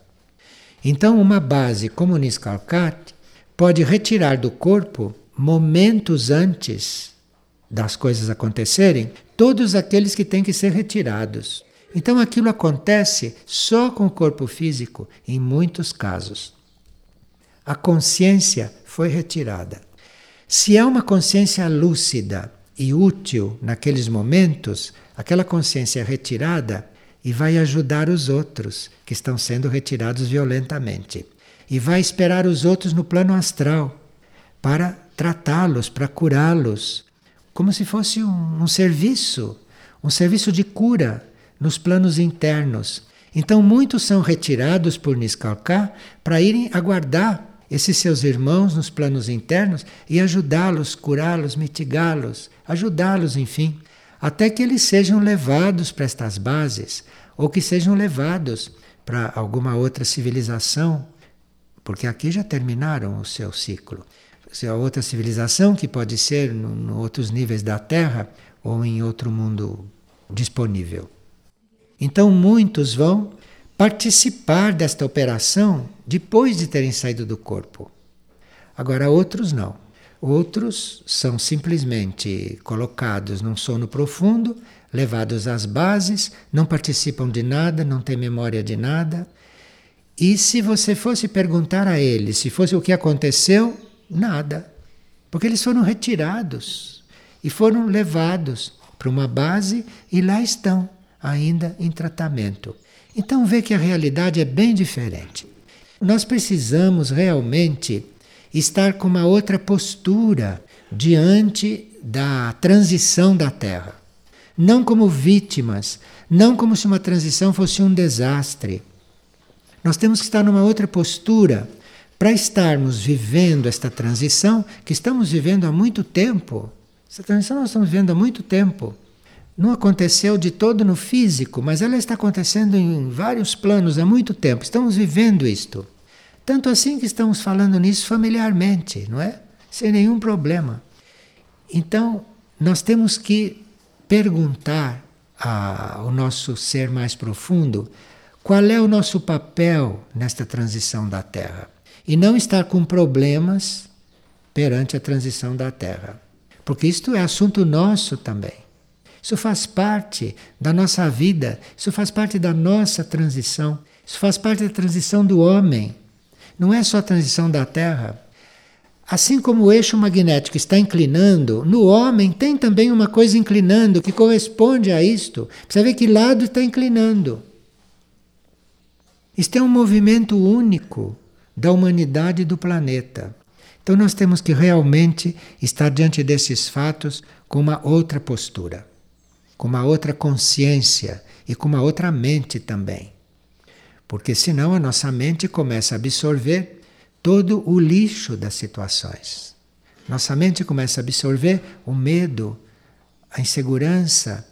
Speaker 1: Então, uma base como o Niskalkat pode retirar do corpo momentos antes das coisas acontecerem, todos aqueles que têm que ser retirados. Então aquilo acontece só com o corpo físico em muitos casos. A consciência foi retirada. Se é uma consciência lúcida e útil naqueles momentos, aquela consciência é retirada e vai ajudar os outros que estão sendo retirados violentamente. E vai esperar os outros no plano astral para tratá-los, para curá-los, como se fosse um, um, serviço, um serviço de cura nos planos internos. Então, muitos são retirados por Niskalka para irem aguardar esses seus irmãos nos planos internos e ajudá-los, curá-los, mitigá-los, ajudá-los, enfim, até que eles sejam levados para estas bases ou que sejam levados para alguma outra civilização, porque aqui já terminaram o seu ciclo. Se a outra civilização que pode ser em outros níveis da Terra ou em outro mundo disponível. Então muitos vão participar desta operação depois de terem saído do corpo. Agora, outros não. Outros são simplesmente colocados num sono profundo, levados às bases, não participam de nada, não têm memória de nada. E se você fosse perguntar a eles se fosse o que aconteceu, nada. Porque eles foram retirados e foram levados para uma base e lá estão, ainda em tratamento. Então vê que a realidade é bem diferente. Nós precisamos realmente estar com uma outra postura diante da transição da Terra. Não como vítimas, não como se uma transição fosse um desastre. Nós temos que estar numa outra postura para estarmos vivendo esta transição que estamos vivendo há muito tempo. Essa transição nós estamos vivendo há muito tempo não aconteceu de todo no físico, mas ela está acontecendo em vários planos há muito tempo. Estamos vivendo isto. Tanto assim que estamos falando nisso familiarmente, não é? Sem nenhum problema. Então, nós temos que perguntar ao nosso ser mais profundo qual é o nosso papel nesta transição da Terra. E não estar com problemas perante a transição da Terra. Porque isto é assunto nosso também. Isso faz parte da nossa vida, isso faz parte da nossa transição, isso faz parte da transição do homem. Não é só a transição da Terra. Assim como o eixo magnético está inclinando, no homem tem também uma coisa inclinando que corresponde a isto. Precisa ver que lado está inclinando. Isto é um movimento único da humanidade e do planeta. Então nós temos que realmente estar diante desses fatos com uma outra postura com uma outra consciência e com uma outra mente também. Porque senão a nossa mente começa a absorver todo o lixo das situações. Nossa mente começa a absorver o medo, a insegurança,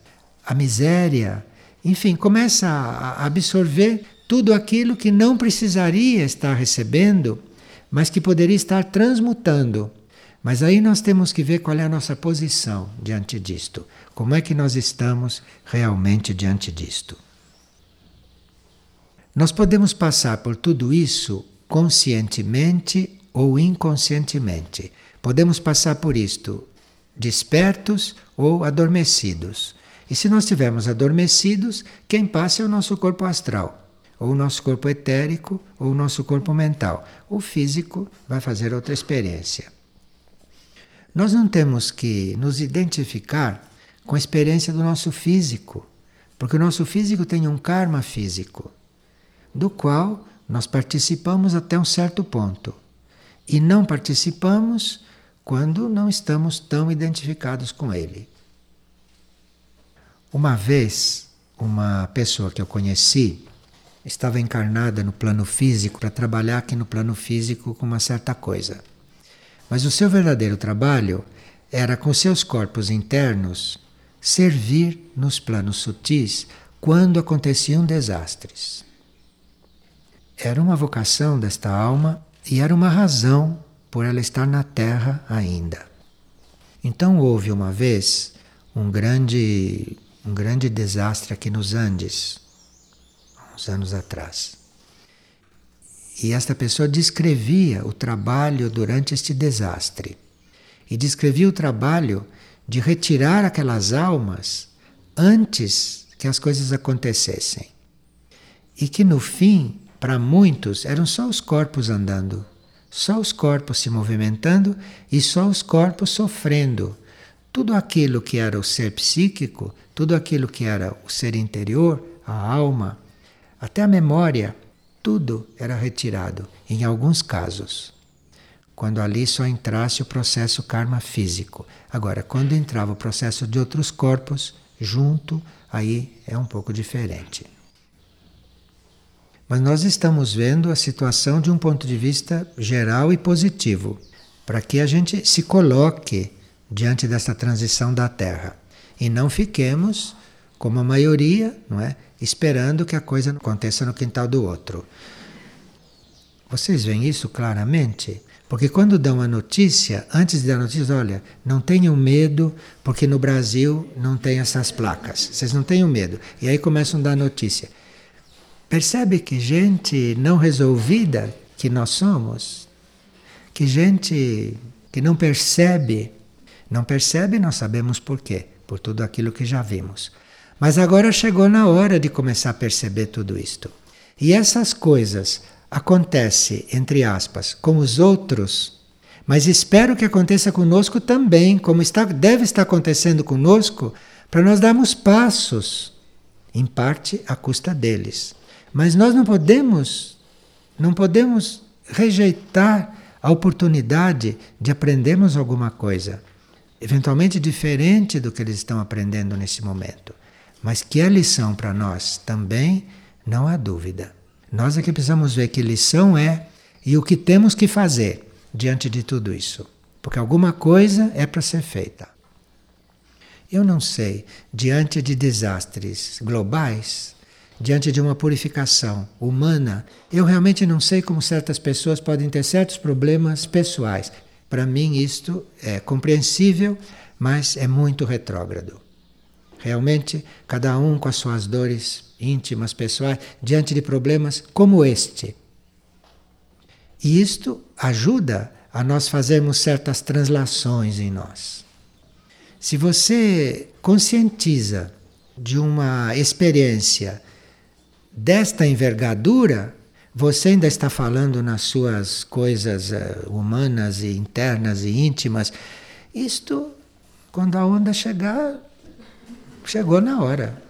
Speaker 1: a miséria, enfim, começa a absorver tudo aquilo que não precisaria estar recebendo, mas que poderia estar transmutando mas aí nós temos que ver qual é a nossa posição diante disto. Como é que nós estamos realmente diante disto? Nós podemos passar por tudo isso conscientemente ou inconscientemente. Podemos passar por isto despertos ou adormecidos. E se nós estivermos adormecidos, quem passa é o nosso corpo astral, ou o nosso corpo etérico, ou o nosso corpo mental. O físico vai fazer outra experiência. Nós não temos que nos identificar com a experiência do nosso físico, porque o nosso físico tem um karma físico, do qual nós participamos até um certo ponto. E não participamos quando não estamos tão identificados com ele. Uma vez, uma pessoa que eu conheci estava encarnada no plano físico para trabalhar aqui no plano físico com uma certa coisa. Mas o seu verdadeiro trabalho era com seus corpos internos servir nos planos sutis quando aconteciam desastres. Era uma vocação desta alma e era uma razão por ela estar na Terra ainda. Então houve uma vez um grande, um grande desastre aqui nos Andes, uns anos atrás. E esta pessoa descrevia o trabalho durante este desastre. e descrevia o trabalho de retirar aquelas almas antes que as coisas acontecessem. E que no fim, para muitos, eram só os corpos andando, só os corpos se movimentando e só os corpos sofrendo. Tudo aquilo que era o ser psíquico, tudo aquilo que era o ser interior, a alma, até a memória, tudo era retirado, em alguns casos quando ali só entrasse o processo karma físico. Agora, quando entrava o processo de outros corpos junto, aí é um pouco diferente. Mas nós estamos vendo a situação de um ponto de vista geral e positivo, para que a gente se coloque diante dessa transição da Terra e não fiquemos como a maioria, não é, esperando que a coisa aconteça no quintal do outro. Vocês veem isso claramente? Porque quando dão a notícia, antes de dar a notícia, olha, não tenham medo, porque no Brasil não tem essas placas. Vocês não tenham medo. E aí começam a dar notícia. Percebe que gente não resolvida que nós somos? Que gente que não percebe. Não percebe, nós sabemos por quê. Por tudo aquilo que já vimos. Mas agora chegou na hora de começar a perceber tudo isto. E essas coisas acontece, entre aspas, com os outros, mas espero que aconteça conosco também, como está, deve estar acontecendo conosco, para nós darmos passos, em parte à custa deles. Mas nós não podemos, não podemos rejeitar a oportunidade de aprendermos alguma coisa, eventualmente diferente do que eles estão aprendendo nesse momento, mas que é lição para nós também, não há dúvida. Nós é que precisamos ver que lição é e o que temos que fazer diante de tudo isso. Porque alguma coisa é para ser feita. Eu não sei, diante de desastres globais, diante de uma purificação humana, eu realmente não sei como certas pessoas podem ter certos problemas pessoais. Para mim, isto é compreensível, mas é muito retrógrado. Realmente, cada um com as suas dores íntimas, pessoais, diante de problemas como este. E isto ajuda a nós fazermos certas translações em nós. Se você conscientiza de uma experiência desta envergadura, você ainda está falando nas suas coisas eh, humanas e internas e íntimas. Isto, quando a onda chegar, chegou na hora.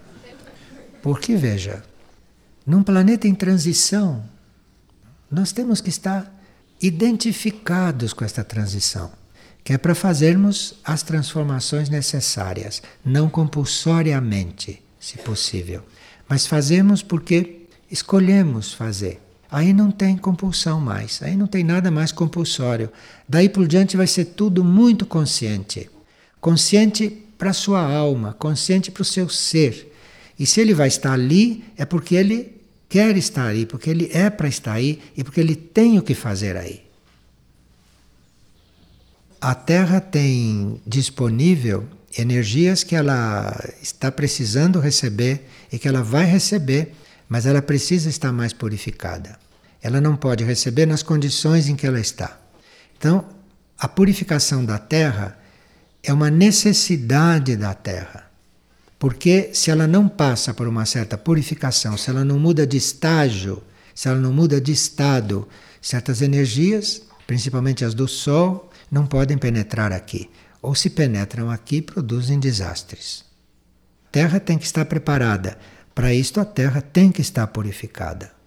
Speaker 1: Porque, veja, num planeta em transição, nós temos que estar identificados com esta transição, que é para fazermos as transformações necessárias, não compulsoriamente, se possível, mas fazemos porque escolhemos fazer. Aí não tem compulsão mais, aí não tem nada mais compulsório. Daí por diante vai ser tudo muito consciente. Consciente para a sua alma, consciente para o seu ser e se ele vai estar ali, é porque ele quer estar aí, porque ele é para estar aí e porque ele tem o que fazer aí. A Terra tem disponível energias que ela está precisando receber e que ela vai receber, mas ela precisa estar mais purificada. Ela não pode receber nas condições em que ela está. Então, a purificação da Terra é uma necessidade da Terra. Porque se ela não passa por uma certa purificação, se ela não muda de estágio, se ela não muda de estado, certas energias, principalmente as do Sol, não podem penetrar aqui. Ou se penetram aqui, produzem desastres. Terra tem que estar preparada. Para isto, a Terra tem que estar purificada.